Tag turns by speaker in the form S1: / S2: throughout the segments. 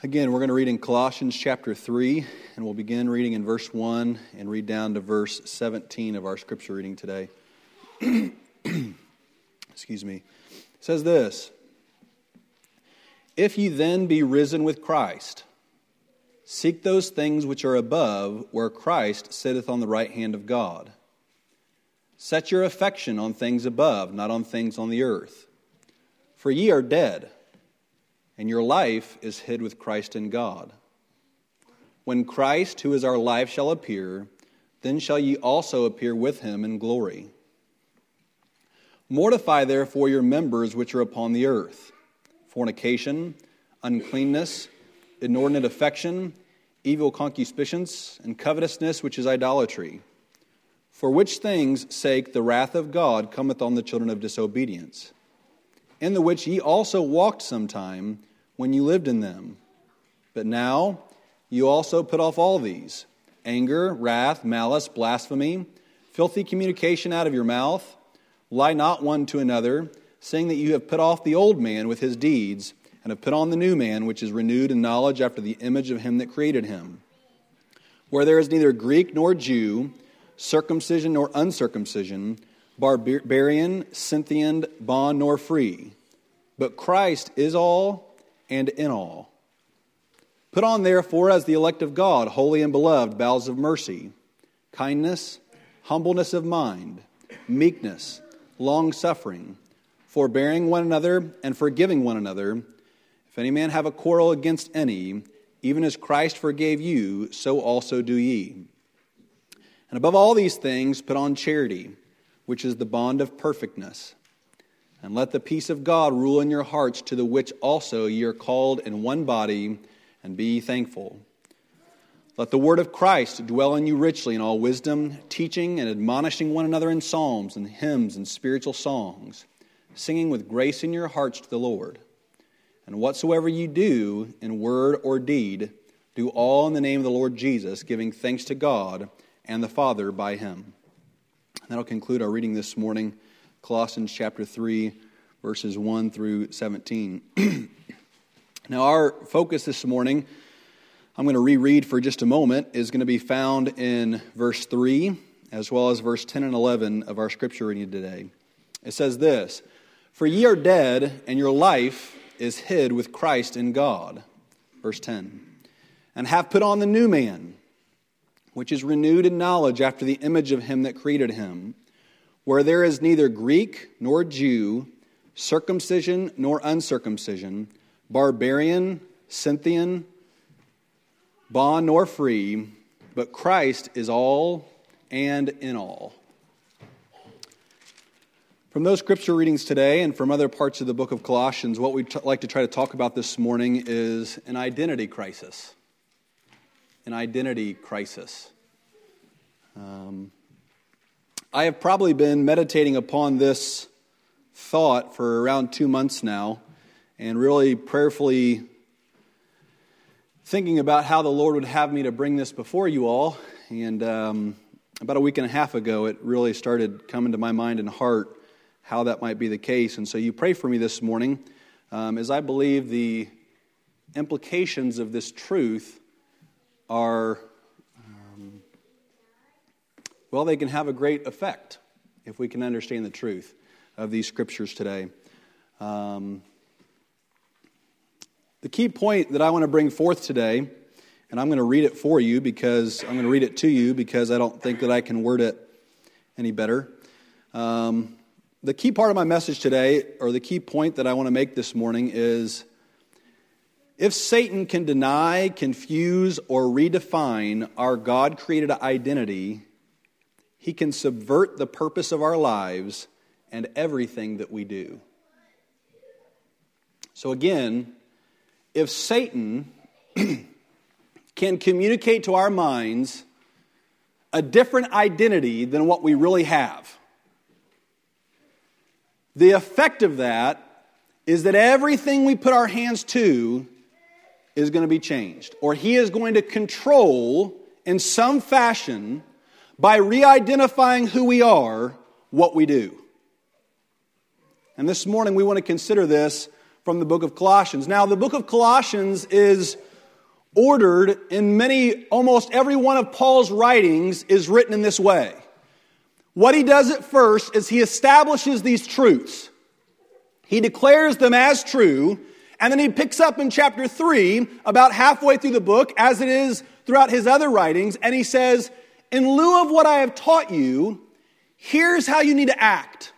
S1: Again, we're going to read in Colossians chapter 3, and we'll begin reading in verse 1 and read down to verse 17 of our scripture reading today. Excuse me. It says this If ye then be risen with Christ, seek those things which are above, where Christ sitteth on the right hand of God. Set your affection on things above, not on things on the earth. For ye are dead and your life is hid with Christ in God. When Christ, who is our life, shall appear, then shall ye also appear with him in glory. Mortify therefore your members which are upon the earth fornication, uncleanness, inordinate affection, evil concupiscence, and covetousness, which is idolatry. For which things' sake the wrath of God cometh on the children of disobedience, in the which ye also walked sometime when you lived in them. But now you also put off all these anger, wrath, malice, blasphemy, filthy communication out of your mouth. Lie not one to another, saying that you have put off the old man with his deeds, and have put on the new man, which is renewed in knowledge after the image of him that created him. Where there is neither Greek nor Jew, circumcision nor uncircumcision, barbarian, Scythian, bond nor free, but Christ is all and in all. Put on, therefore, as the elect of God, holy and beloved, bowels of mercy, kindness, humbleness of mind, meekness, long suffering, forbearing one another, and forgiving one another. If any man have a quarrel against any, even as Christ forgave you, so also do ye. And above all these things, put on charity, which is the bond of perfectness. And let the peace of God rule in your hearts, to the which also ye are called in one body, and be thankful. Let the word of Christ dwell in you richly in all wisdom, teaching and admonishing one another in psalms and hymns and spiritual songs, singing with grace in your hearts to the Lord. And whatsoever you do in word or deed, do all in the name of the Lord Jesus, giving thanks to God and the Father by him. And that'll conclude our reading this morning. Colossians chapter 3, verses 1 through 17. now, our focus this morning, I'm going to reread for just a moment, is going to be found in verse 3 as well as verse 10 and 11 of our scripture reading today. It says this For ye are dead, and your life is hid with Christ in God. Verse 10. And have put on the new man, which is renewed in knowledge after the image of him that created him where there is neither Greek nor Jew, circumcision nor uncircumcision, barbarian, Scythian, bond nor free, but Christ is all and in all. From those scripture readings today and from other parts of the book of Colossians, what we'd t- like to try to talk about this morning is an identity crisis. An identity crisis. Um, I have probably been meditating upon this thought for around two months now and really prayerfully thinking about how the Lord would have me to bring this before you all. And um, about a week and a half ago, it really started coming to my mind and heart how that might be the case. And so you pray for me this morning um, as I believe the implications of this truth are well, they can have a great effect if we can understand the truth of these scriptures today. Um, the key point that I want to bring forth today, and I'm going to read it for you because I'm going to read it to you because I don't think that I can word it any better. Um, the key part of my message today, or the key point that I want to make this morning, is if Satan can deny, confuse, or redefine our God created identity, he can subvert the purpose of our lives and everything that we do. So, again, if Satan can communicate to our minds a different identity than what we really have, the effect of that is that everything we put our hands to is going to be changed, or he is going to control in some fashion by re identifying who we are, what we do. And this morning we want to consider this from the book of Colossians. Now, the book of Colossians is ordered in many, almost every one of Paul's writings is written in this way. What he does at first is he establishes these truths. He declares them as true, and then he picks up in chapter 3, about halfway through the book, as it is throughout his other writings, and he says, In lieu of what I have taught you, here's how you need to act.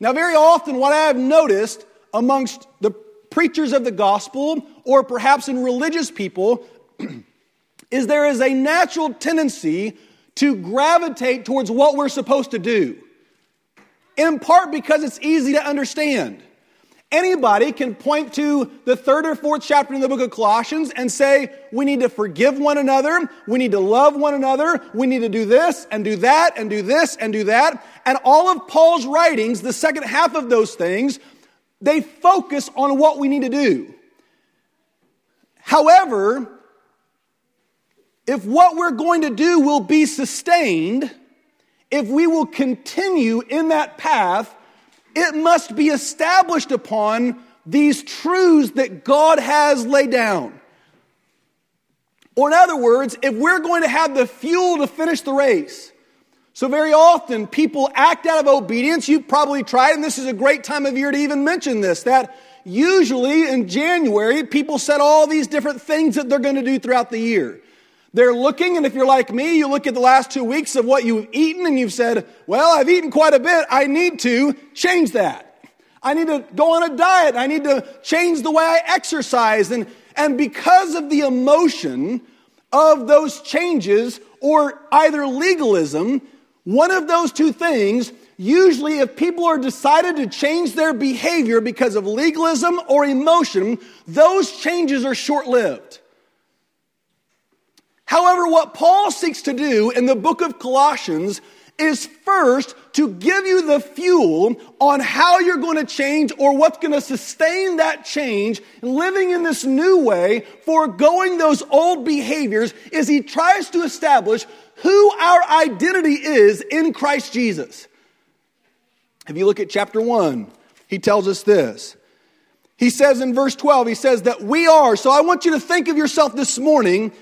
S1: Now, very often, what I have noticed amongst the preachers of the gospel, or perhaps in religious people, is there is a natural tendency to gravitate towards what we're supposed to do. In part because it's easy to understand. Anybody can point to the third or fourth chapter in the book of Colossians and say, we need to forgive one another, we need to love one another, we need to do this and do that and do this and do that. And all of Paul's writings, the second half of those things, they focus on what we need to do. However, if what we're going to do will be sustained, if we will continue in that path, it must be established upon these truths that God has laid down. Or, in other words, if we're going to have the fuel to finish the race, so very often people act out of obedience. You've probably tried, and this is a great time of year to even mention this, that usually in January, people set all these different things that they're going to do throughout the year. They're looking, and if you're like me, you look at the last two weeks of what you've eaten and you've said, Well, I've eaten quite a bit. I need to change that. I need to go on a diet. I need to change the way I exercise. And, and because of the emotion of those changes, or either legalism, one of those two things, usually if people are decided to change their behavior because of legalism or emotion, those changes are short lived. However, what Paul seeks to do in the book of Colossians is first to give you the fuel on how you're going to change or what's going to sustain that change, living in this new way, foregoing those old behaviors, is he tries to establish who our identity is in Christ Jesus. If you look at chapter 1, he tells us this. He says in verse 12, he says that we are, so I want you to think of yourself this morning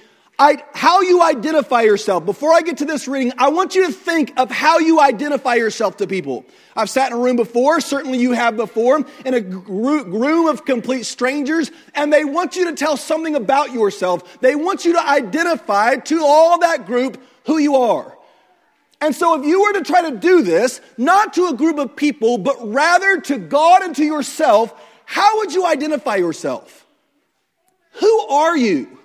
S1: I, how you identify yourself. Before I get to this reading, I want you to think of how you identify yourself to people. I've sat in a room before, certainly you have before, in a group room of complete strangers, and they want you to tell something about yourself. They want you to identify to all that group who you are. And so, if you were to try to do this, not to a group of people, but rather to God and to yourself, how would you identify yourself? Who are you?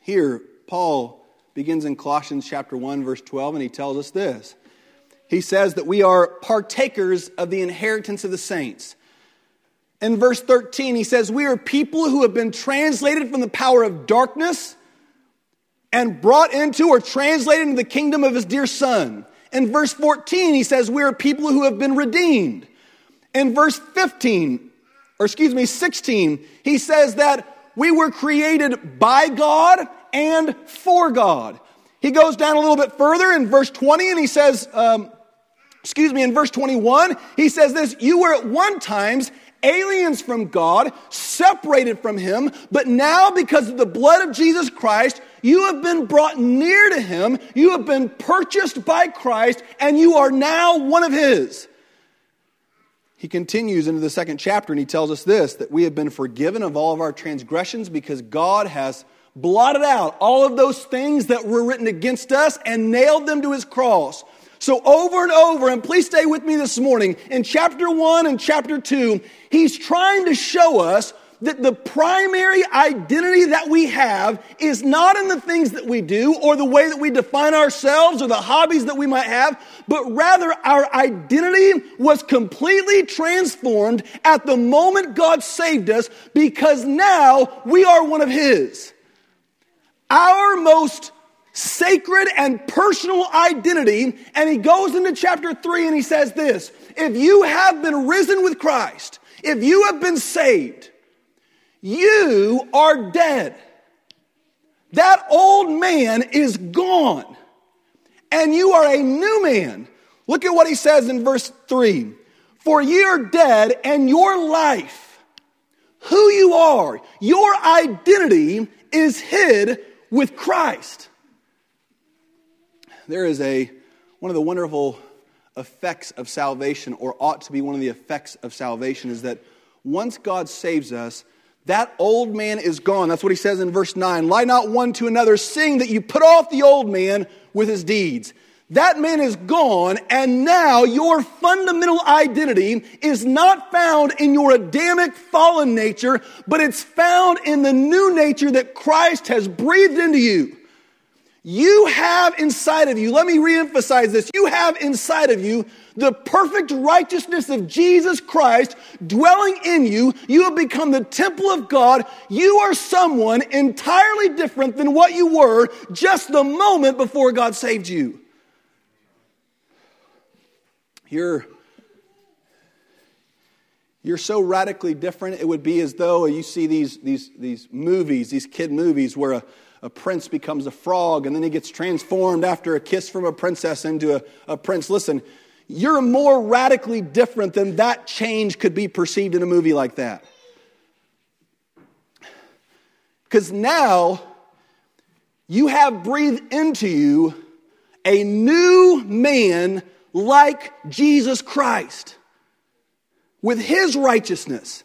S1: Here, Paul begins in Colossians chapter 1 verse 12 and he tells us this. He says that we are partakers of the inheritance of the saints. In verse 13, he says, We are people who have been translated from the power of darkness and brought into or translated into the kingdom of his dear son. In verse 14, he says, We are people who have been redeemed. In verse 15, or excuse me, 16, he says that we were created by God and for God. He goes down a little bit further in verse 20 and he says, um, excuse me, in verse 21, he says this You were at one times aliens from God, separated from Him, but now because of the blood of Jesus Christ, you have been brought near to Him, you have been purchased by Christ, and you are now one of His he continues into the second chapter and he tells us this that we have been forgiven of all of our transgressions because God has blotted out all of those things that were written against us and nailed them to his cross. So, over and over, and please stay with me this morning, in chapter 1 and chapter 2, he's trying to show us that the primary identity that we have is not in the things that we do or the way that we define ourselves or the hobbies that we might have, but rather our identity was completely transformed at the moment God saved us because now we are one of His. Our most sacred and personal identity. And he goes into chapter 3 and he says this If you have been risen with Christ, if you have been saved, you are dead. That old man is gone, and you are a new man. Look at what he says in verse 3 For ye are dead, and your life,
S2: who you are, your identity is hid with Christ. There is a one of the wonderful effects of salvation, or ought to be one of the effects of salvation, is that once God saves us, that old man is gone. That's what he says in verse 9. Lie not one to another, seeing that you put off the old man with his deeds. That man is gone, and now your fundamental identity is not found in your Adamic fallen nature, but it's found in the new nature that Christ has breathed into you. You have inside of you, let me reemphasize this, you have inside of you the perfect righteousness of Jesus Christ dwelling in you. You have become the temple of God. You are someone entirely different than what you were just the moment before God saved you. You're, you're so radically different, it would be as though you see these, these, these movies, these kid movies, where a, a prince becomes a frog and then he gets transformed after a kiss from a princess into a, a prince. Listen, you're more radically different than that change could be perceived in a movie like that. Because now you have breathed into you a new man like Jesus Christ with his righteousness,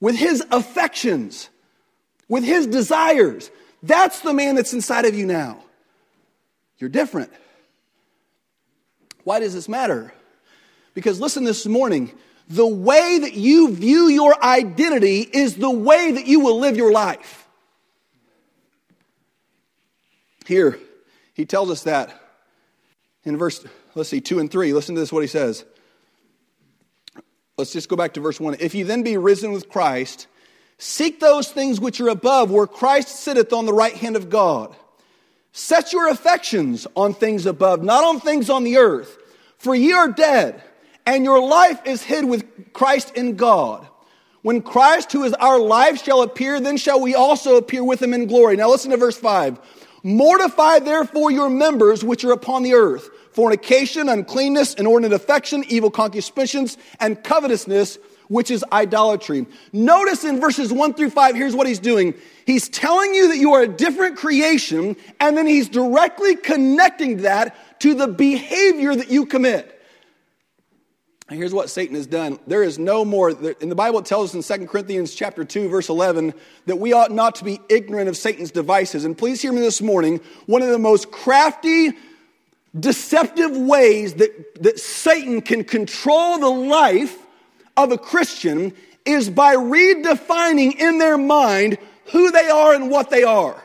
S2: with his affections, with his desires. That's the man that's inside of you now. You're different. Why does this matter? Because listen this morning, the way that you view your identity is the way that you will live your life. Here, he tells us that in verse, let's see, 2 and 3. Listen to this, what he says. Let's just go back to verse 1. If you then be risen with Christ, seek those things which are above, where Christ sitteth on the right hand of God. Set your affections on things above, not on things on the earth. For ye are dead, and your life is hid with Christ in God. When Christ, who is our life, shall appear, then shall we also appear with him in glory. Now listen to verse 5. Mortify therefore your members which are upon the earth fornication, uncleanness, inordinate affection, evil concupiscence, and covetousness, which is idolatry. Notice in verses 1 through 5, here's what he's doing. He's telling you that you are a different creation, and then he's directly connecting that to the behavior that you commit. And here's what Satan has done. There is no more, in the Bible it tells us in 2 Corinthians chapter 2, verse 11, that we ought not to be ignorant of Satan's devices. And please hear me this morning, one of the most crafty, deceptive ways that, that Satan can control the life of a Christian is by redefining in their mind who they are and what they are.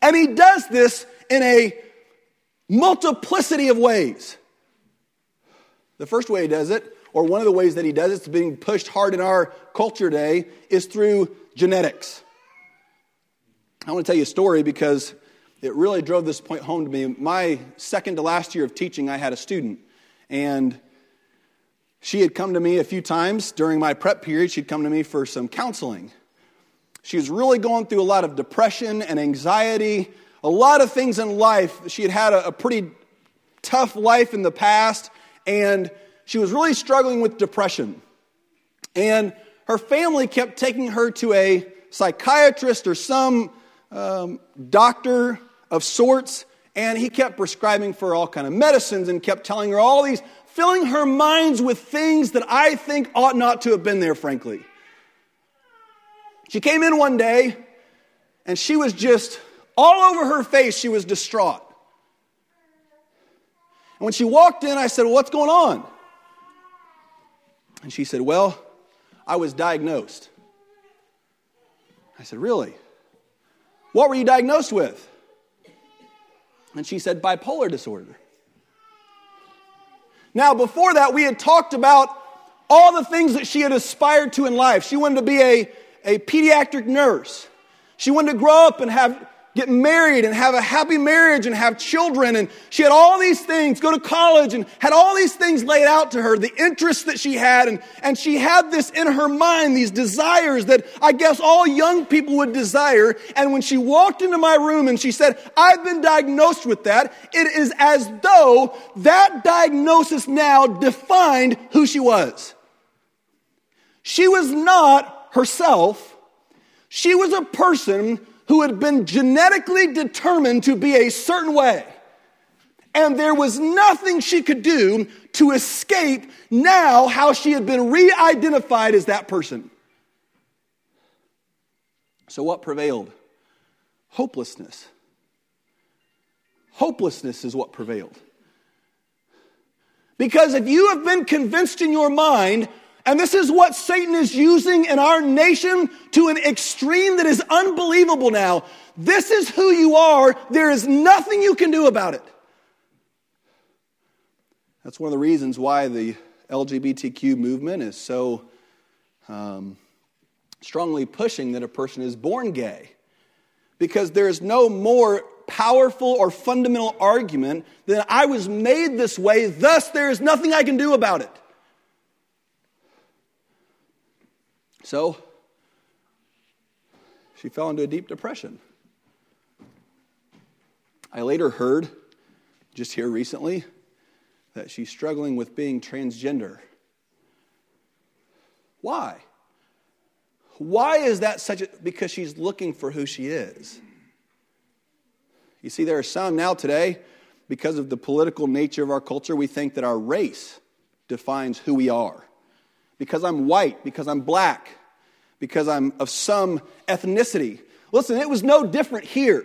S2: And he does this in a multiplicity of ways. The first way he does it, or one of the ways that he does it, it's being pushed hard in our culture today, is through genetics. I want to tell you a story because it really drove this point home to me. My second to last year of teaching, I had a student, and she had come to me a few times during my prep period. She'd come to me for some counseling. She was really going through a lot of depression and anxiety, a lot of things in life. She had had a, a pretty tough life in the past, and she was really struggling with depression. And her family kept taking her to a psychiatrist or some um, doctor of sorts, and he kept prescribing for all kind of medicines and kept telling her all these, filling her minds with things that I think ought not to have been there, frankly. She came in one day, and she was just all over her face, she was distraught. And when she walked in, I said, well, What's going on? And she said, Well, I was diagnosed. I said, Really? What were you diagnosed with? And she said, bipolar disorder. Now, before that, we had talked about all the things that she had aspired to in life. She wanted to be a, a pediatric nurse. She wanted to grow up and have get married and have a happy marriage and have children. And she had all these things, go to college and had all these things laid out to her, the interests that she had. And, and she had this in her mind, these desires that I guess all young people would desire. And when she walked into my room and she said, I've been diagnosed with that, it is as though that diagnosis now defined who she was. She was not herself. She was a person who had been genetically determined to be a certain way. And there was nothing she could do to escape now how she had been re identified as that person. So, what prevailed? Hopelessness. Hopelessness is what prevailed. Because if you have been convinced in your mind, and this is what Satan is using in our nation to an extreme that is unbelievable now, this is who you are, there is nothing you can do about it. That's one of the reasons why the LGBTQ movement is so um, strongly pushing that a person is born gay. Because there's no more powerful or fundamental argument than I was made this way, thus, there is nothing I can do about it. So, she fell into a deep depression. I later heard, just here recently, that she's struggling with being transgender. Why? Why is that such a because she's looking for who she is. You see, there are some now today, because of the political nature of our culture, we think that our race defines who we are. Because I'm white, because I'm black, because I'm of some ethnicity. Listen, it was no different here.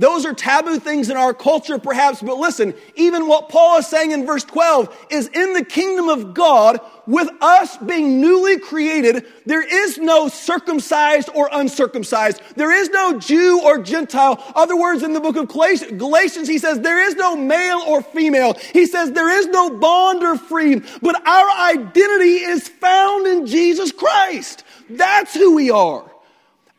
S2: Those are taboo things in our culture, perhaps, but listen, even what Paul is saying in verse 12 is in the kingdom of God, with us being newly created, there is no circumcised or uncircumcised. There is no Jew or Gentile. Other words, in the book of Galatians, he says there is no male or female. He says there is no bond or free, but our identity is found in Jesus Christ. That's who we are.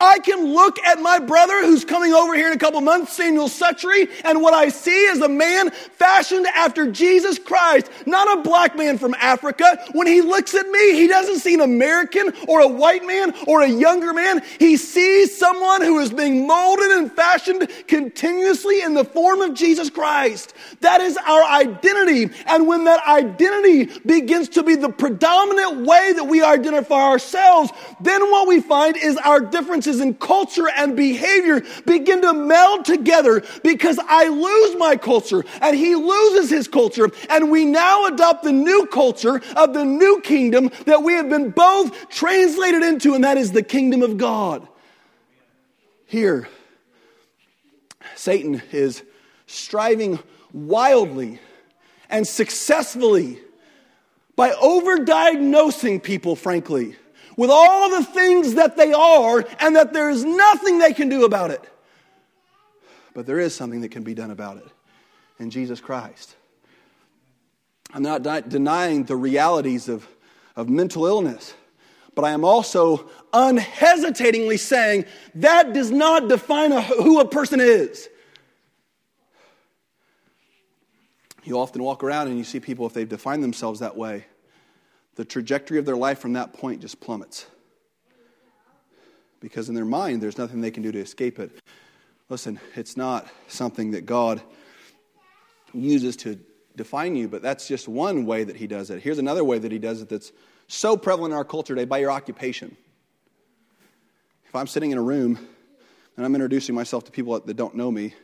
S2: I can look at my brother who's coming over here in a couple months, Samuel Sutchery, and what I see is a man fashioned after Jesus Christ, not a black man from Africa. When he looks at me, he doesn't see an American or a white man or a younger man. He sees someone who is being molded and fashioned continuously in the form of Jesus Christ. That is our identity. And when that identity begins to be the predominant way that we identify ourselves, then what we find is our differences differences in culture and behavior begin to meld together because I lose my culture and he loses his culture. And we now adopt the new culture of the new kingdom that we have been both translated into, and that is the kingdom of God. Here, Satan is striving wildly and successfully by overdiagnosing people, frankly, with all the things that they are and that there is nothing they can do about it. But there is something that can be done about it in Jesus Christ. I'm not di- denying the realities of, of mental illness, but I am also unhesitatingly saying that does not define a, who a person is. You often walk around and you see people, if they've defined themselves that way, the trajectory of their life from that point just plummets. Because in their mind, there's nothing they can do to escape it. Listen, it's not something that God uses to define you, but that's just one way that He does it. Here's another way that He does it that's so prevalent in our culture today by your occupation. If I'm sitting in a room and I'm introducing myself to people that don't know me,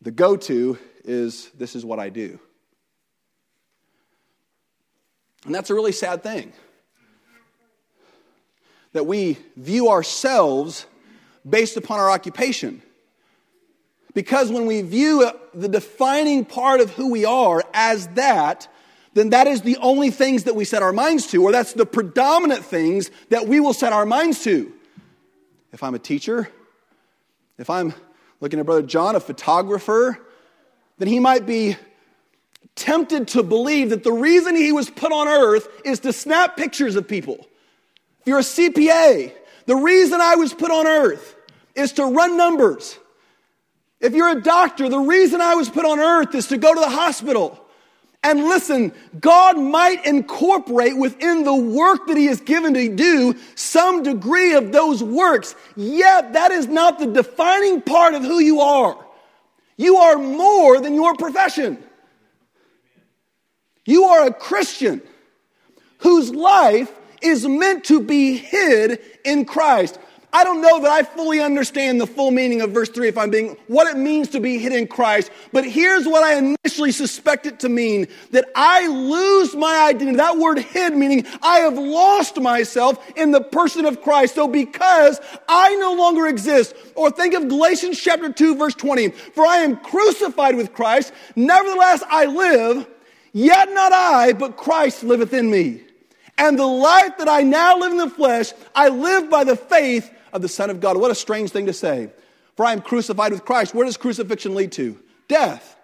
S2: the go to is this is what I do. And that's a really sad thing. That we view ourselves based upon our occupation. Because when we view the defining part of who we are as that, then that is the only things that we set our minds to, or that's the predominant things that we will set our minds to. If I'm a teacher, if I'm looking at Brother John, a photographer, then he might be tempted to believe that the reason he was put on earth is to snap pictures of people. If you're a CPA, the reason I was put on earth is to run numbers. If you're a doctor, the reason I was put on earth is to go to the hospital. And listen, God might incorporate within the work that He has given to do some degree of those works, yet that is not the defining part of who you are. You are more than your profession. You are a Christian whose life is meant to be hid in Christ. I don't know that I fully understand the full meaning of verse 3 if I'm being what it means to be hid in Christ, but here's what I initially suspect it to mean that I lose my identity. That word hid meaning I have lost myself in the person of Christ. So because I no longer exist, or think of Galatians chapter 2 verse 20, for I am crucified with Christ, nevertheless I live, yet not I, but Christ liveth in me. And the life that I now live in the flesh, I live by the faith of the Son of God. What a strange thing to say. For I am crucified with Christ. Where does crucifixion lead to? Death.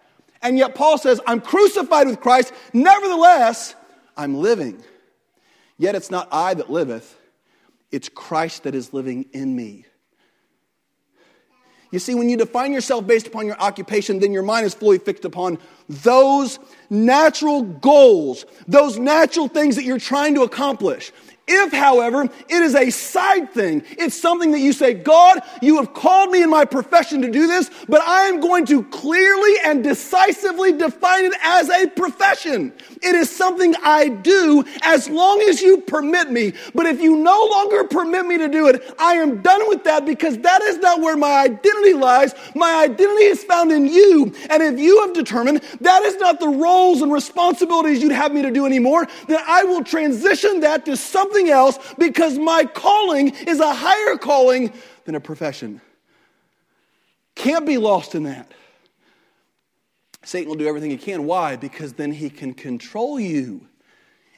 S2: And yet Paul says, I'm crucified with Christ. Nevertheless, I'm living. Yet it's not I that liveth, it's Christ that is living in me. You see, when you define yourself based upon your occupation, then your mind is fully fixed upon those natural goals, those natural things that you're trying to accomplish. If, however, it is a side thing, it's something that you say, God, you have called me in my profession to do this, but I am going to clearly and decisively define it as a profession. It is something I do as long as you permit me. But if you no longer permit me to do it, I am done with that because that is not where my identity lies. My identity is found in you. And if you have determined that is not the roles and responsibilities you'd have me to do anymore, then I will transition that to something else because my calling is a higher calling than a profession. Can't be lost in that. Satan will do everything he can. Why? Because then he can control you.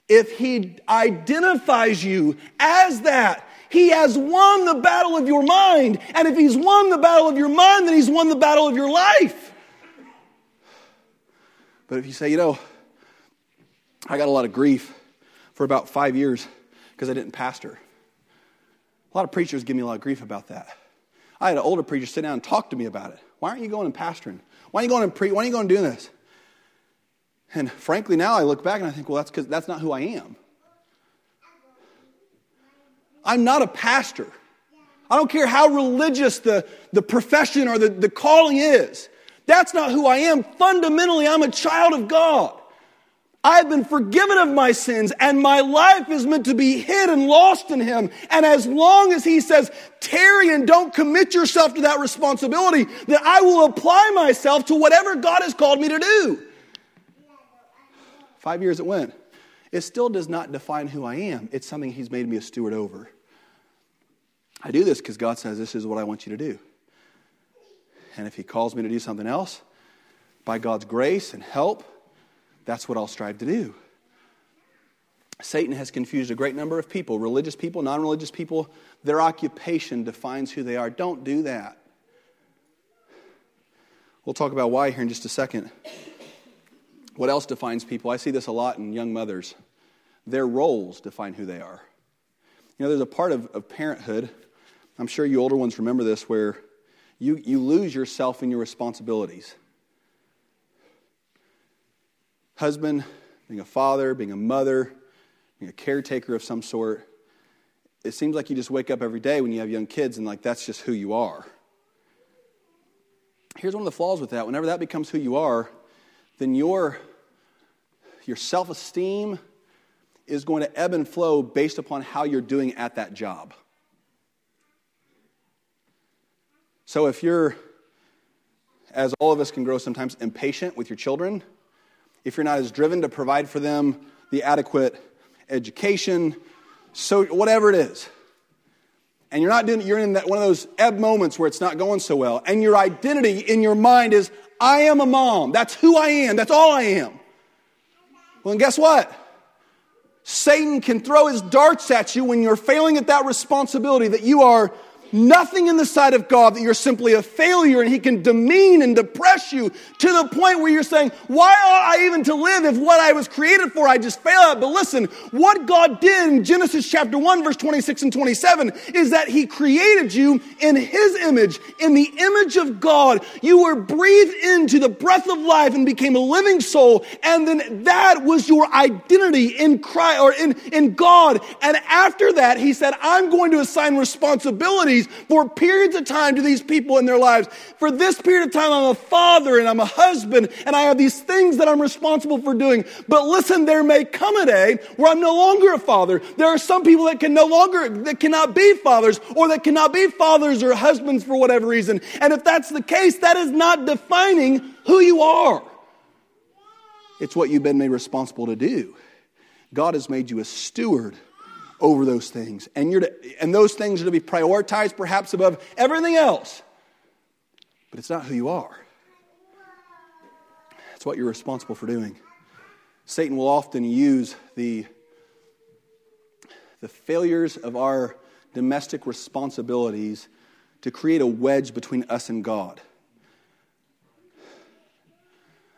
S2: If he identifies you as that, he has won the battle of your mind. And if he's won the battle of your mind, then he's won the battle of your life. But if you say, you know, I got a lot of grief for about five years because I didn't pastor. A lot of preachers give me a lot of grief about that. I had an older preacher sit down and talk to me about it. Why aren't you going and pastoring? Why aren't you going and pre- Why aren't you going and doing this? And frankly, now I look back and I think, well, that's because that's not who I am. I'm not a pastor. I don't care how religious the, the profession or the, the calling is. That's not who I am. Fundamentally, I'm a child of God. I have been forgiven of my sins, and my life is meant to be hid and lost in Him. And as long as He says, tarry and don't commit yourself to that responsibility, then I will apply myself to whatever God has called me to do. Five years it went. It still does not define who I am, it's something He's made me a steward over. I do this because God says, This is what I want you to do. And if He calls me to do something else, by God's grace and help, that's what I'll strive to do. Satan has confused a great number of people, religious people, non religious people. Their occupation defines who they are. Don't do that. We'll talk about why here in just a second. What else defines people? I see this a lot in young mothers. Their roles define who they are. You know, there's a part of, of parenthood, I'm sure you older ones remember this, where you, you lose yourself in your responsibilities husband, being a father, being a mother, being a caretaker of some sort. It seems like you just wake up every day when you have young kids and like that's just who you are. Here's one of the flaws with that. Whenever that becomes who you are, then your, your self esteem is going to ebb and flow based upon how you're doing at that job. So if you're, as all of us can grow sometimes, impatient with your children, if you're not as driven to provide for them the adequate education, so whatever it is. And you're not doing you're in that one of those ebb moments where it's not going so well. And your identity in your mind is, I am a mom. That's who I am. That's all I am. Well, and guess what? Satan can throw his darts at you when you're failing at that responsibility that you are nothing in the sight of God, that you're simply a failure and He can demean and depress you to the point where you're saying, Why ought I even to live if what I was created for I just fail at? But listen, what God did in Genesis chapter 1, verse 26 and 27 is that He created you in His image, in the image of God. You were breathed into the breath of life and became a living soul. And then that was your identity in Christ or in, in God. And after that, He said, I'm going to assign responsibility for periods of time to these people in their lives. For this period of time, I'm a father and I'm a husband and I have these things that I'm responsible for doing. But listen, there may come a day where I'm no longer a father. There are some people that can no longer, that cannot be fathers or that cannot be fathers or husbands for whatever reason. And if that's the case, that is not defining who you are. It's what you've been made responsible to do. God has made you a steward over those things. And, you're to, and those things are to be prioritized perhaps above everything else. But it's not who you are, it's what you're responsible for doing. Satan will often use the, the failures of our domestic responsibilities to create a wedge between us and God.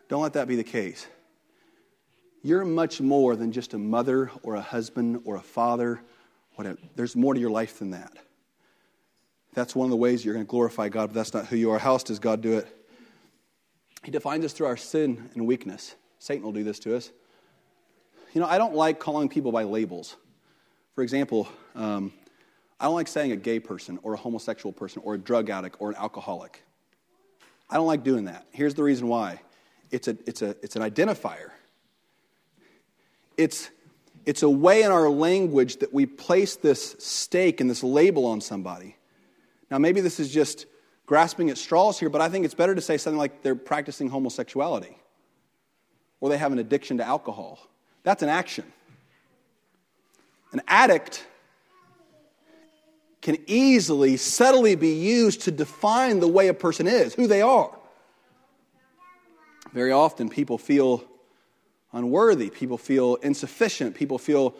S2: Don't let that be the case. You're much more than just a mother or a husband or a father. Whatever. There's more to your life than that. That's one of the ways you're going to glorify God, but that's not who you are. How else does God do it? He defines us through our sin and weakness. Satan will do this to us. You know, I don't like calling people by labels. For example, um, I don't like saying a gay person or a homosexual person or a drug addict or an alcoholic. I don't like doing that. Here's the reason why it's, a, it's, a, it's an identifier it's, it's a way in our language that we place this stake and this label on somebody. Now, maybe this is just grasping at straws here, but I think it's better to say something like they're practicing homosexuality or they have an addiction to alcohol. That's an action. An addict can easily, subtly be used to define the way a person is, who they are. Very often, people feel unworthy. People feel insufficient. People feel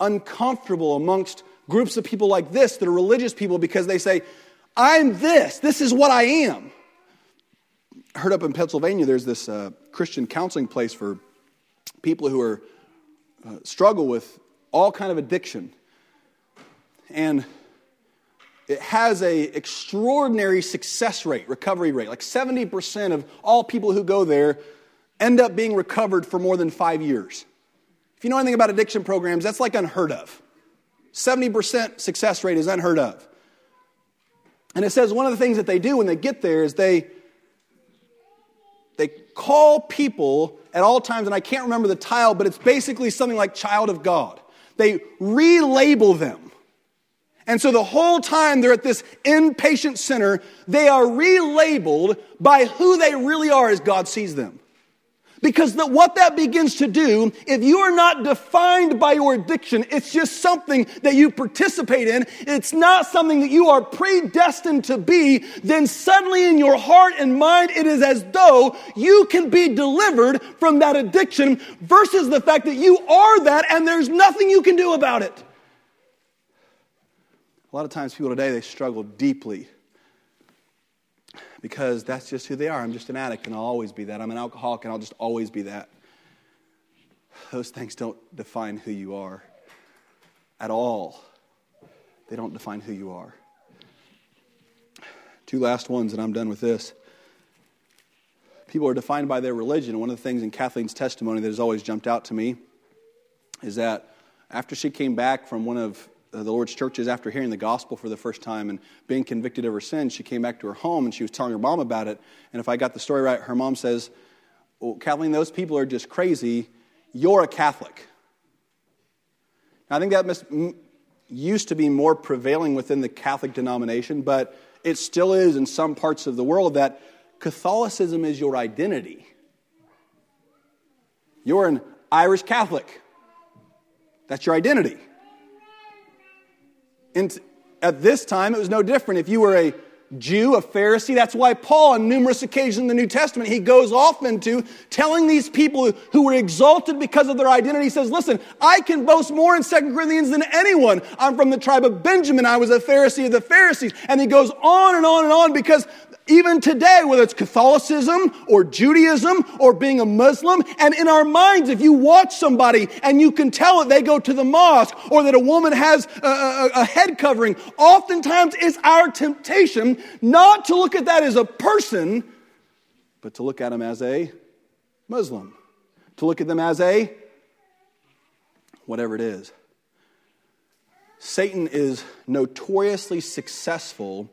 S2: uncomfortable amongst groups of people like this that are religious people because they say, I'm this. This is what I am. I heard up in Pennsylvania, there's this uh, Christian counseling place for people who are uh, struggle with all kind of addiction, and it has a extraordinary success rate, recovery rate. Like 70% of all people who go there end up being recovered for more than five years. If you know anything about addiction programs, that's like unheard of. 70% success rate is unheard of. And it says one of the things that they do when they get there is they, they call people at all times, and I can't remember the title, but it's basically something like child of God. They relabel them. And so the whole time they're at this inpatient center, they are relabeled by who they really are as God sees them. Because the, what that begins to do, if you are not defined by your addiction, it's just something that you participate in, it's not something that you are predestined to be, then suddenly in your heart and mind, it is as though you can be delivered from that addiction versus the fact that you are that and there's nothing you can do about it. A lot of times people today, they struggle deeply because that's just who they are. I'm just an addict and I'll always be that. I'm an alcoholic and I'll just always be that. Those things don't define who you are at all. They don't define who you are. Two last ones, and I'm done with this. People are defined by their religion. One of the things in Kathleen's testimony that has always jumped out to me is that after she came back from one of Uh, the Lord's churches after hearing the gospel for the first time and being convicted of her sin. She came back to her home and she was telling her mom about it. And if I got the story right, her mom says, well, Kathleen, those people are just crazy. You're a Catholic. Now, I think that must, used to be more prevailing within the Catholic denomination, but it still is in some parts of the world that Catholicism is your identity. You're an Irish Catholic. That's your identity. And at this time, it was no different. If you were a Jew, a Pharisee, that's why Paul, on numerous occasions in the New Testament, he goes off into telling these people who were exalted because of their identity, he says, Listen, I can boast more in Second Corinthians than anyone. I'm from the tribe of Benjamin. I was a Pharisee of the Pharisees. And he goes on and on and on because even today, whether it's Catholicism or Judaism or being a Muslim, and in our minds, if you watch somebody and you can tell that they go to the mosque or that a woman has a, a, a head covering, oftentimes it's our temptation not to look at that as a person, but to look at them as a Muslim, to look at them as a whatever it is. Satan is notoriously successful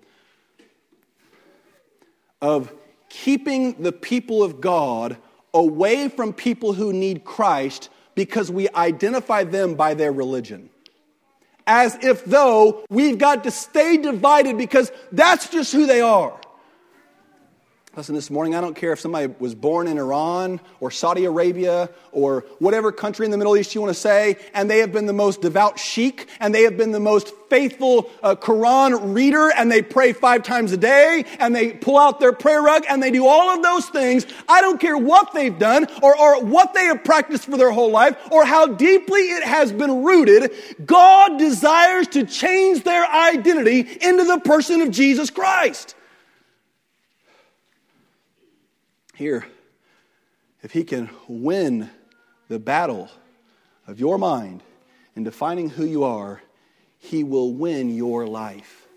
S2: of keeping the people of God away from people who need Christ because we identify them by their religion. As if though we've got to stay divided because that's just who they are. Listen, this morning, I don't care if somebody was born in Iran or Saudi Arabia or whatever country in the Middle East you want to say, and they have been the most devout sheikh, and they have been the most faithful uh, Quran reader, and they pray five times a day, and they pull out their prayer rug, and they do all of those things. I don't care what they've done or, or what they have practiced for their whole life or how deeply it has been rooted. God desires to change their identity into the person of Jesus Christ. Here, if he can win the battle of your mind in defining who you are, he will win your life.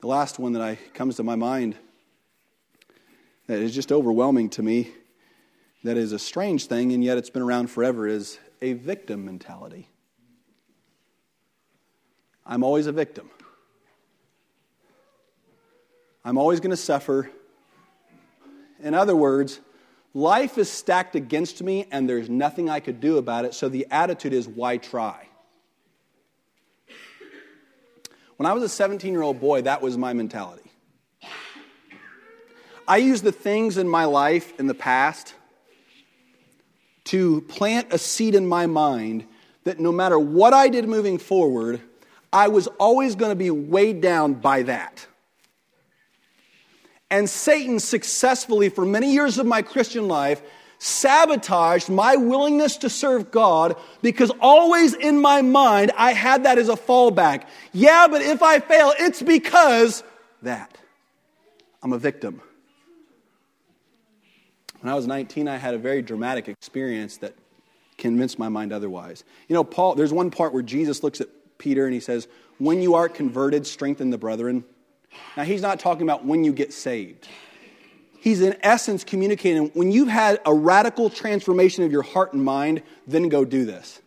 S2: The last one that I, comes to my mind that is just overwhelming to me, that is a strange thing, and yet it's been around forever, is a victim mentality. I'm always a victim. I'm always going to suffer. In other words, life is stacked against me and there's nothing I could do about it, so the attitude is, why try? When I was a 17 year old boy, that was my mentality. I used the things in my life in the past to plant a seed in my mind that no matter what I did moving forward, I was always going to be weighed down by that. And Satan successfully, for many years of my Christian life, sabotaged my willingness to serve God because always in my mind I had that as a fallback. Yeah, but if I fail, it's because that. I'm a victim. When I was 19, I had a very dramatic experience that convinced my mind otherwise. You know, Paul, there's one part where Jesus looks at Peter and he says, When you are converted, strengthen the brethren. Now, he's not talking about when you get saved. He's in essence communicating when you've had a radical transformation of your heart and mind, then go do this.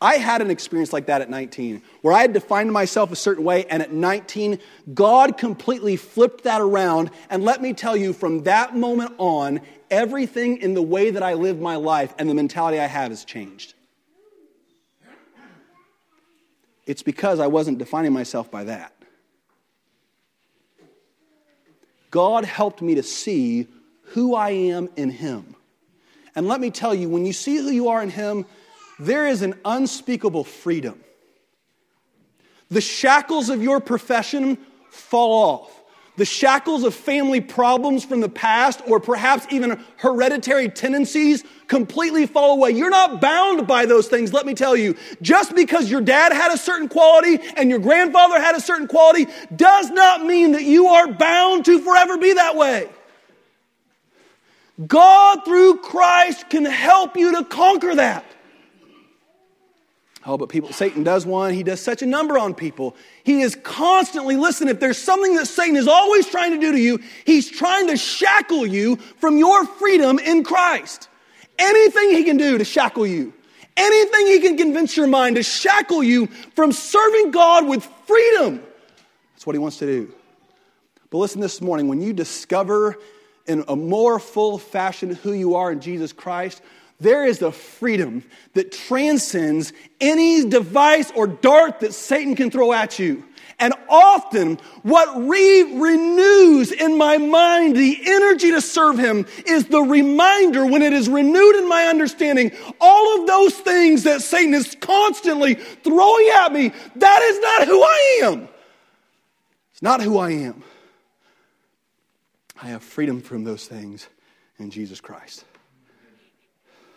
S2: I had an experience like that at 19, where I had defined myself a certain way, and at 19, God completely flipped that around. And let me tell you, from that moment on, everything in the way that I live my life and the mentality I have has changed. It's because I wasn't defining myself by that. God helped me to see who I am in Him. And let me tell you, when you see who you are in Him, there is an unspeakable freedom. The shackles of your profession fall off the shackles of family problems from the past or perhaps even hereditary tendencies completely fall away. You're not bound by those things, let me tell you. Just because your dad had a certain quality and your grandfather had a certain quality does not mean that you are bound to forever be that way. God, through Christ, can help you to conquer that. Oh, but people, Satan does one. He does such a number on people. He is constantly, listen, if there's something that Satan is always trying to do to you, he's trying to shackle you from your freedom in Christ. Anything he can do to shackle you, anything he can convince your mind to shackle you from serving God with freedom. That's what he wants to do. But listen this morning, when you discover in a more full fashion who you are in Jesus Christ, there is a freedom that transcends any device or dart that Satan can throw at you. And often, what re- renews in my mind the energy to serve Him is the reminder when it is renewed in my understanding, all of those things that Satan is constantly throwing at me, that is not who I am. It's not who I am. I have freedom from those things in Jesus Christ.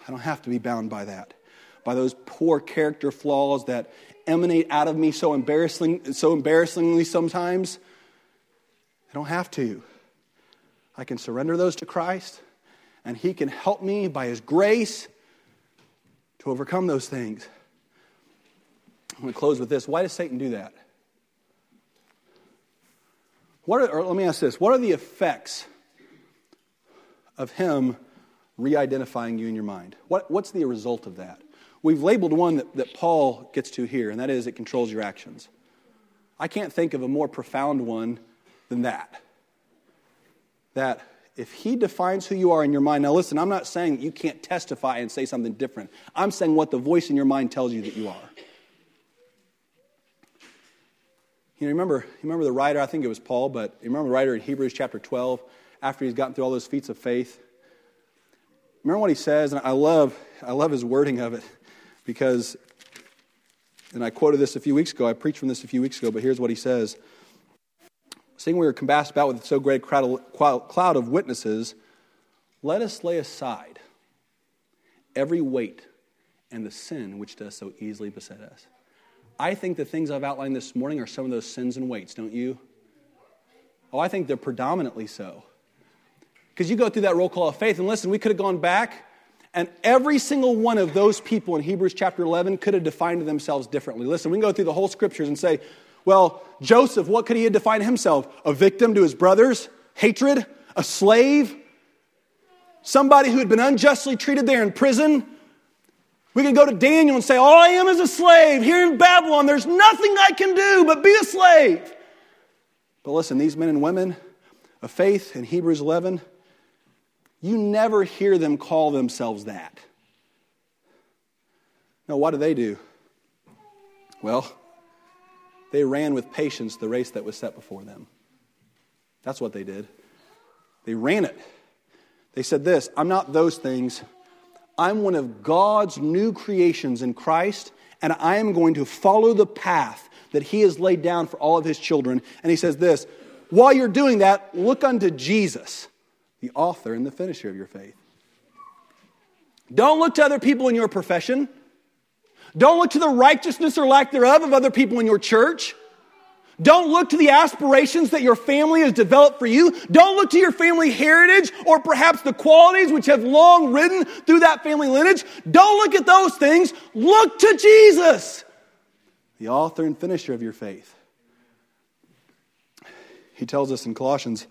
S2: I don't have to be bound by that, by those poor character flaws that emanate out of me so, embarrassing, so embarrassingly sometimes. I don't have to. I can surrender those to Christ, and He can help me by His grace to overcome those things. I'm going to close with this. Why does Satan do that? What are, let me ask this what are the effects of him re identifying you in your mind? What, what's the result of that? We've labeled one that, that Paul gets to here, and that is it controls your actions. I can't think of a more profound one than that. That if he defines who you are in your mind, now listen, I'm not saying you can't testify and say something different. I'm saying what the voice in your mind tells you that you are. You know, remember, you remember the writer, I think it was Paul, but you remember the writer in Hebrews chapter 12, after he's gotten through all those feats of faith? Remember what he says, and I love, I love his wording of it because, and I quoted this a few weeks ago, I preached from this a few weeks ago, but here's what he says. Seeing we are compassed about with so great a cloud of witnesses, let us lay aside every weight and the sin which does so easily beset us. I think the things I've outlined this morning are some of those sins and weights, don't you? Oh, I think they're predominantly so. Because you go through that roll call of faith, and listen, we could have gone back, and every single one of those people in Hebrews chapter 11 could have defined themselves differently. Listen, we can go through the whole scriptures and say, well, Joseph, what could he have defined himself? A victim to his brothers? Hatred? A slave? Somebody who had been unjustly treated there in prison? We can go to Daniel and say, All I am is a slave here in Babylon. There's nothing I can do but be a slave. But listen, these men and women of faith in Hebrews 11, you never hear them call themselves that. No, what do they do? Well, they ran with patience the race that was set before them. That's what they did. They ran it. They said this I'm not those things. I'm one of God's new creations in Christ, and I am going to follow the path that He has laid down for all of His children. And He says this while you're doing that, look unto Jesus, the author and the finisher of your faith. Don't look to other people in your profession. Don't look to the righteousness or lack thereof of other people in your church. Don't look to the aspirations that your family has developed for you. Don't look to your family heritage or perhaps the qualities which have long ridden through that family lineage. Don't look at those things. Look to Jesus, the author and finisher of your faith. He tells us in Colossians,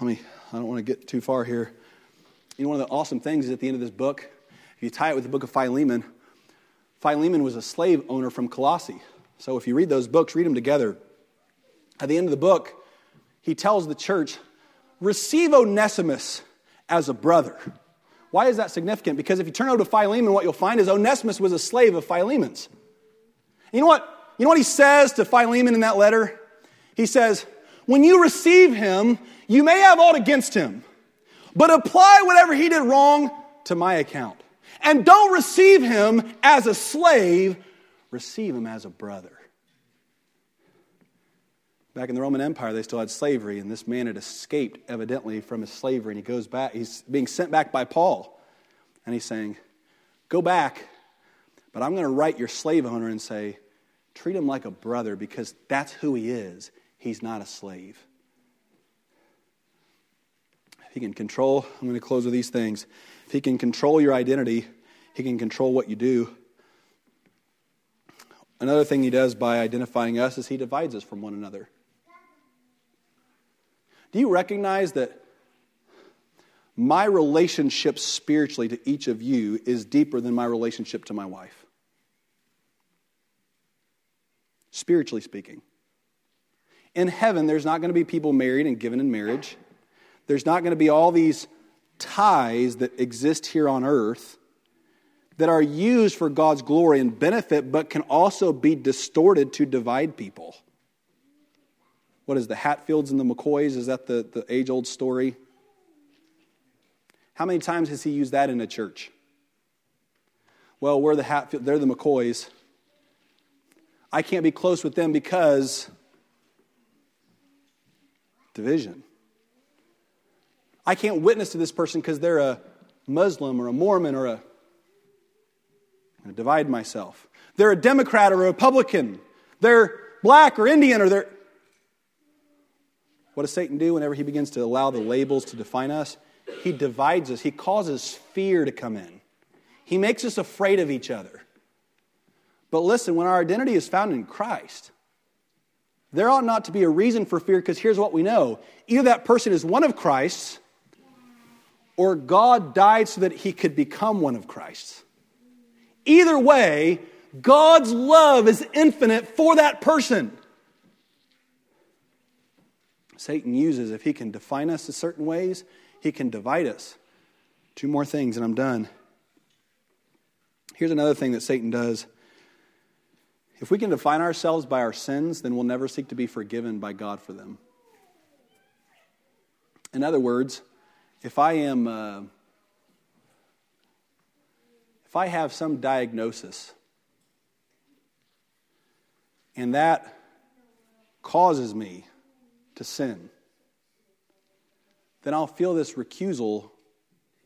S2: let me, I don't want to get too far here. You know, one of the awesome things is at the end of this book, if you tie it with the book of Philemon, Philemon was a slave owner from Colossae. So if you read those books, read them together. At the end of the book, he tells the church, receive Onesimus as a brother. Why is that significant? Because if you turn over to Philemon, what you'll find is Onesimus was a slave of Philemon's. You know what? You know what he says to Philemon in that letter? He says, When you receive him, you may have aught against him, but apply whatever he did wrong to my account. And don't receive him as a slave, receive him as a brother. Back in the Roman Empire, they still had slavery, and this man had escaped, evidently, from his slavery, and he goes back. He's being sent back by Paul. And he's saying, Go back, but I'm going to write your slave owner and say, Treat him like a brother because that's who he is. He's not a slave. If he can control, I'm going to close with these things. If he can control your identity, he can control what you do. Another thing he does by identifying us is he divides us from one another. Do you recognize that my relationship spiritually to each of you is deeper than my relationship to my wife? Spiritually speaking. In heaven, there's not going to be people married and given in marriage. There's not going to be all these ties that exist here on earth that are used for God's glory and benefit, but can also be distorted to divide people. What is the Hatfields and the McCoys? Is that the, the age old story? How many times has he used that in a church? Well, we're the Hatfield, they're the McCoys. I can't be close with them because division. I can't witness to this person because they're a Muslim or a Mormon or a I divide myself. They're a Democrat or a Republican. They're black or Indian or they're. What does Satan do whenever he begins to allow the labels to define us? He divides us, he causes fear to come in, he makes us afraid of each other. But listen, when our identity is found in Christ, there ought not to be a reason for fear because here's what we know either that person is one of Christ's or God died so that he could become one of Christ's. Either way, God's love is infinite for that person. Satan uses, if he can define us in certain ways, he can divide us. Two more things, and I'm done. Here's another thing that Satan does. If we can define ourselves by our sins, then we'll never seek to be forgiven by God for them. In other words, if I am, uh, if I have some diagnosis and that causes me to sin, then I'll feel this recusal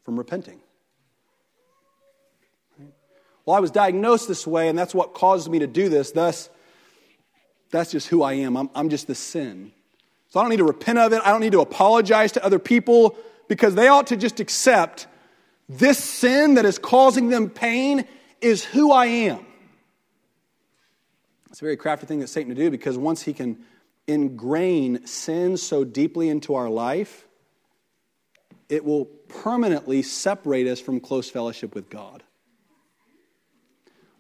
S2: from repenting. Well, I was diagnosed this way, and that's what caused me to do this. Thus, that's just who I am. I'm, I'm just the sin. So I don't need to repent of it. I don't need to apologize to other people because they ought to just accept this sin that is causing them pain is who I am. It's a very crafty thing that Satan to do because once he can ingrain sin so deeply into our life, it will permanently separate us from close fellowship with God.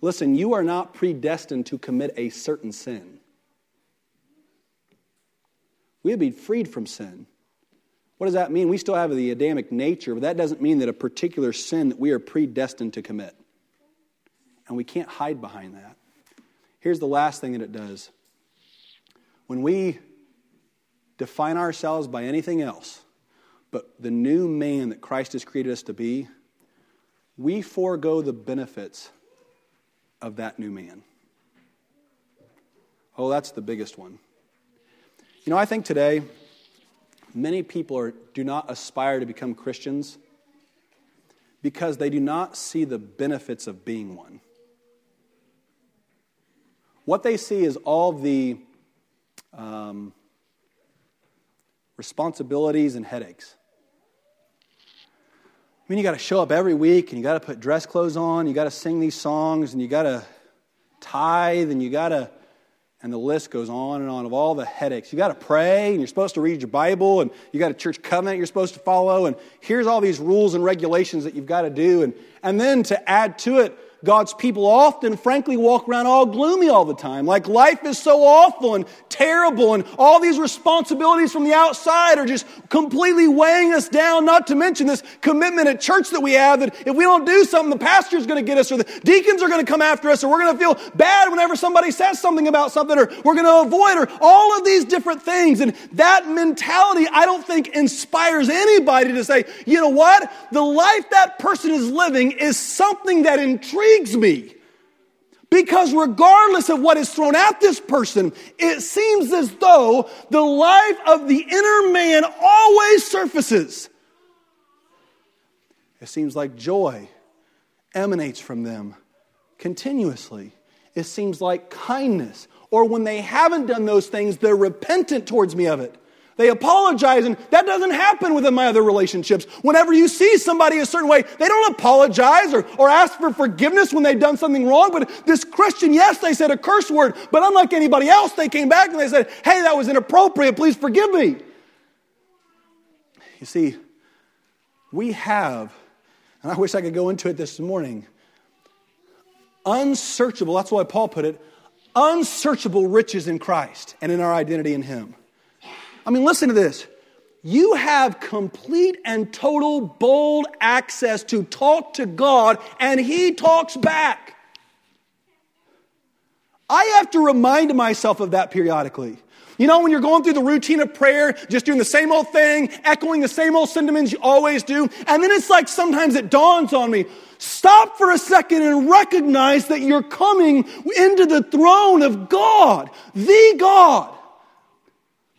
S2: Listen, you are not predestined to commit a certain sin. We have been freed from sin. What does that mean? We still have the Adamic nature, but that doesn't mean that a particular sin that we are predestined to commit. And we can't hide behind that. Here's the last thing that it does. When we define ourselves by anything else but the new man that Christ has created us to be, we forego the benefits of that new man. Oh, that's the biggest one. You know, I think today many people are, do not aspire to become Christians because they do not see the benefits of being one. What they see is all the um, responsibilities and headaches. I mean, you got to show up every week and you got to put dress clothes on, you got to sing these songs, and you got to tithe, and you got to and the list goes on and on of all the headaches. You got to pray, and you're supposed to read your Bible, and you got a church covenant you're supposed to follow, and here's all these rules and regulations that you've got to do. And, and then to add to it, God's people often, frankly, walk around all gloomy all the time. Like life is so awful and terrible, and all these responsibilities from the outside are just completely weighing us down. Not to mention this commitment at church that we have that if we don't do something, the pastor's going to get us, or the deacons are going to come after us, or we're going to feel bad whenever somebody says something about something, or we're going to avoid, or all of these different things. And that mentality, I don't think, inspires anybody to say, you know what? The life that person is living is something that intrigues intrigues me. Because regardless of what is thrown at this person, it seems as though the life of the inner man always surfaces. It seems like joy emanates from them continuously. It seems like kindness. Or when they haven't done those things, they're repentant towards me of it. They apologize, and that doesn't happen within my other relationships. Whenever you see somebody a certain way, they don't apologize or, or ask for forgiveness when they've done something wrong. But this Christian, yes, they said a curse word, but unlike anybody else, they came back and they said, Hey, that was inappropriate. Please forgive me. You see, we have, and I wish I could go into it this morning, unsearchable, that's why Paul put it, unsearchable riches in Christ and in our identity in Him. I mean, listen to this. You have complete and total bold access to talk to God, and He talks back. I have to remind myself of that periodically. You know, when you're going through the routine of prayer, just doing the same old thing, echoing the same old sentiments you always do, and then it's like sometimes it dawns on me stop for a second and recognize that you're coming into the throne of God, the God.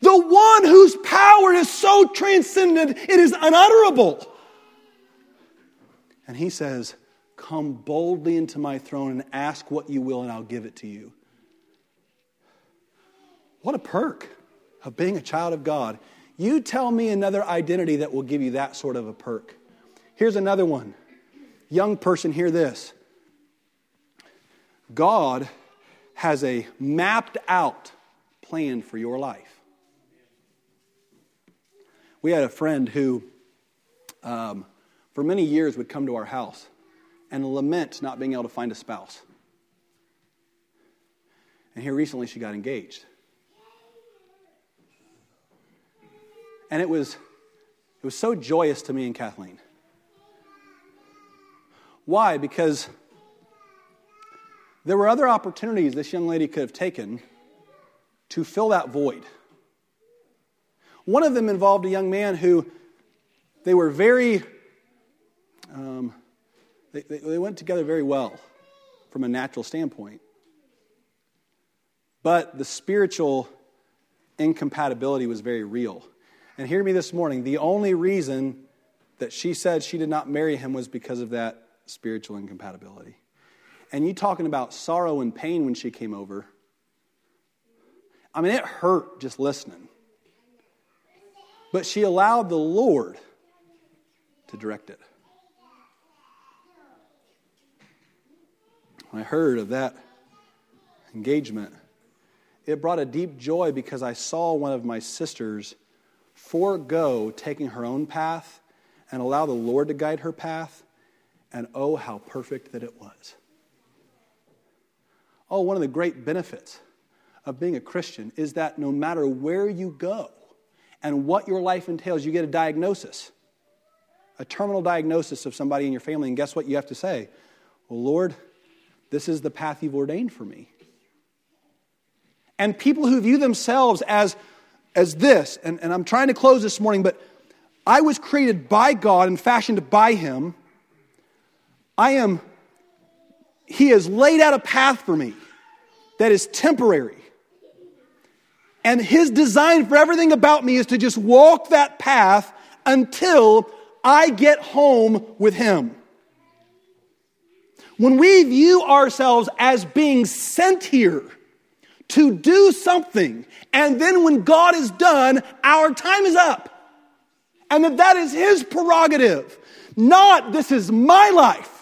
S2: The one whose power is so transcendent, it is unutterable. And he says, Come boldly into my throne and ask what you will, and I'll give it to you. What a perk of being a child of God. You tell me another identity that will give you that sort of a perk. Here's another one. Young person, hear this. God has a mapped out plan for your life. We had a friend who, um, for many years, would come to our house. and lament not being able to find a spouse. And here recently she got engaged. And it was, it was so joyous to me and Kathleen. Why? Because there were other opportunities this young lady could have taken to fill that void. One of them involved a young man who they were very, um, they, they, they went together very well from a natural standpoint. But the spiritual incompatibility was very real. And hear me this morning the only reason that she said she did not marry him was because of that spiritual incompatibility. And you talking about sorrow and pain when she came over. I mean, it hurt just listening. But she allowed the Lord to direct it. When I heard of that engagement, it brought a deep joy because I saw one of my sisters forego taking her own path and allow the Lord to guide her path. And oh, how perfect that it was. Oh, one of the great benefits of being a Christian is that no matter where you go and what your life entails, you get a diagnosis, a terminal diagnosis of somebody in your family. And guess what you have to say? Well, Lord, this is the path you've ordained for me. And people who view themselves as, as this, and, and I'm trying to close this morning, but I was created by God and fashioned by Him. I am, He has laid out a path for me that is temporary. And His design for everything about me is to just walk that path until I get home with Him. When we view ourselves as being sent here, to do something. And then when God is done, our time is up. And that that is his prerogative. Not this is my life.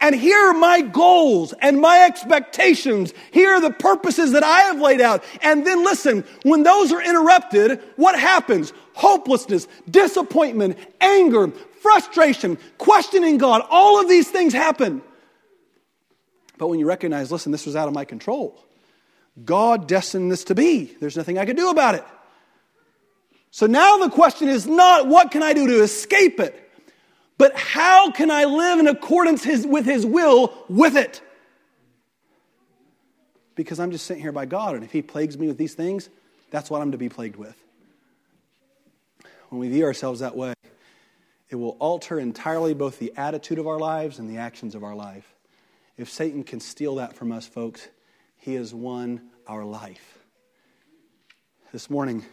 S2: And here are my goals and my expectations. Here are the purposes that I have laid out. And then listen, when those are interrupted, what happens? Hopelessness, disappointment, anger, frustration, questioning God. All of these things happen. But when you recognize, listen, this was out of my control. God destined this to be. There's nothing I can do about it. So now the question is not what can I do to escape it, but how can I live in accordance his, with His will with it? Because I'm just sitting here by God, and if He plagues me with these things, that's what I'm to be plagued with. When we view ourselves that way, it will alter entirely both the attitude of our lives and the actions of our life. If Satan can steal that from us, folks, he has won our life. This morning,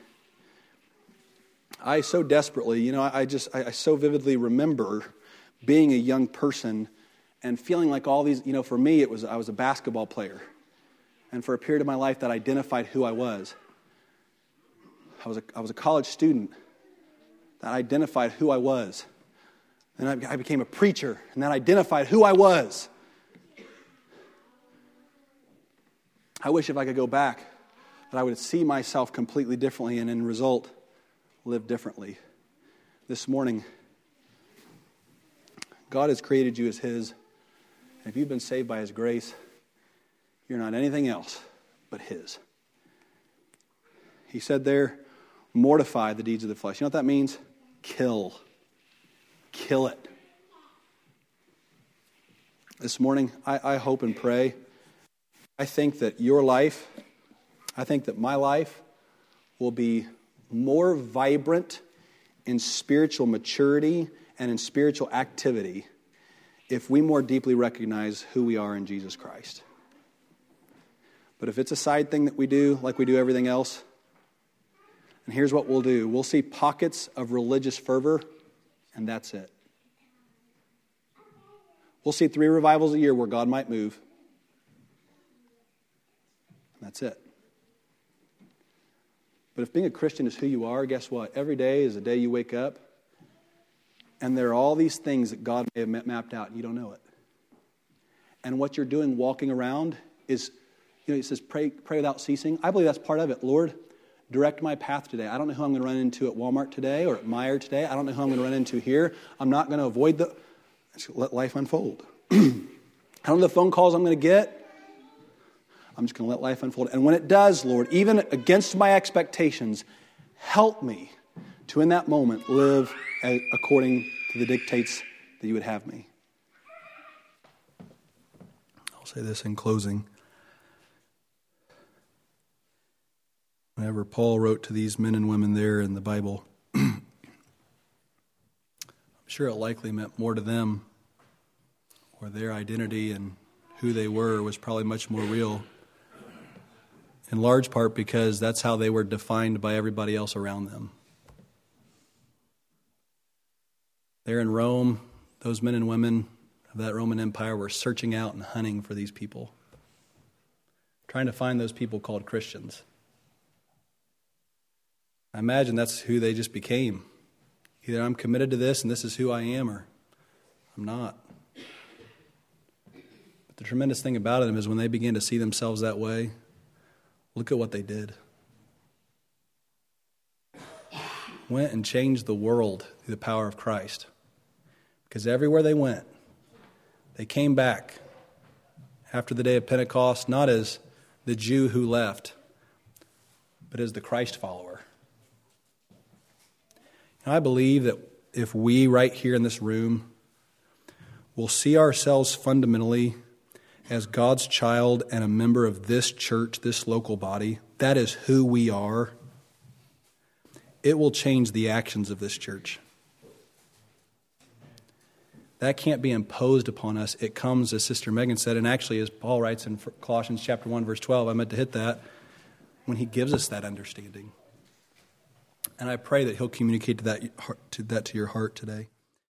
S2: I so desperately, you know, I just, I, so vividly remember being a young person and feeling like all these, you know, for me, it was, I was a basketball player. And for a period of my life, that identified who I was. I was a, I was a college student that identified who I was. And I, I became a preacher, and that identified who I was. I wish if I could go back that I would see myself completely differently and, in result, live differently. This morning, God has created you as His. And if you've been saved by His grace, you're not anything else but His. He said there, mortify the deeds of the flesh. You know what that means? Kill. Kill it. This morning, I, I hope and pray I think that your life, I think that my life will be more vibrant in spiritual maturity and in spiritual activity if we more deeply recognize who we are in Jesus Christ. But if it's a side thing that we do, like we do everything else, and here's what we'll do we'll see pockets of religious fervor, and that's it. We'll see three revivals a year where God might move. That's it. But if being a Christian is who you are, guess what? Every day is a day you wake up, and there are all these things that God may have mapped out, and you don't know it. And what you're doing walking around is, you know, it says pray, pray without ceasing. I believe that's part of it. Lord, direct my path today. I don't know who I'm going to run into at Walmart today or at Meijer today. I don't know who I'm going to run into here. I'm not going to avoid the, let life unfold. I don't know the phone calls I'm going to get. I'm just going to let life unfold. And when it does, Lord, even against my expectations, help me to, in that moment, live according to the dictates that you would have me. I'll say this in closing. Whenever Paul wrote to these men and women there in the Bible, I'm sure it likely meant more to them, or their identity and who they were was probably much more real in large part because that's how they were defined by everybody else around them. There in Rome, those men and women of that Roman Empire were searching out and hunting for these people, trying to find those people called Christians. I imagine that's who they just became. Either I'm committed to this and this is who I am, or I'm not. But the tremendous thing about them is when they begin to see themselves that way, Look at what they did. Went and changed the world through the power of Christ. Because everywhere they went, they came back after the day of Pentecost, not as the Jew who left, but as the Christ follower. And I believe that if we, right here in this room, will see ourselves fundamentally as God's child and a member of this church, this local body, that is who we are, it will change the actions of this church. That can't be imposed upon us. It comes, as Sister Megan said, and actually, as Paul writes in Colossians chapter 1, verse 12, I meant to hit that, when he gives us that understanding. And I pray that he'll communicate to that, to that to your heart today.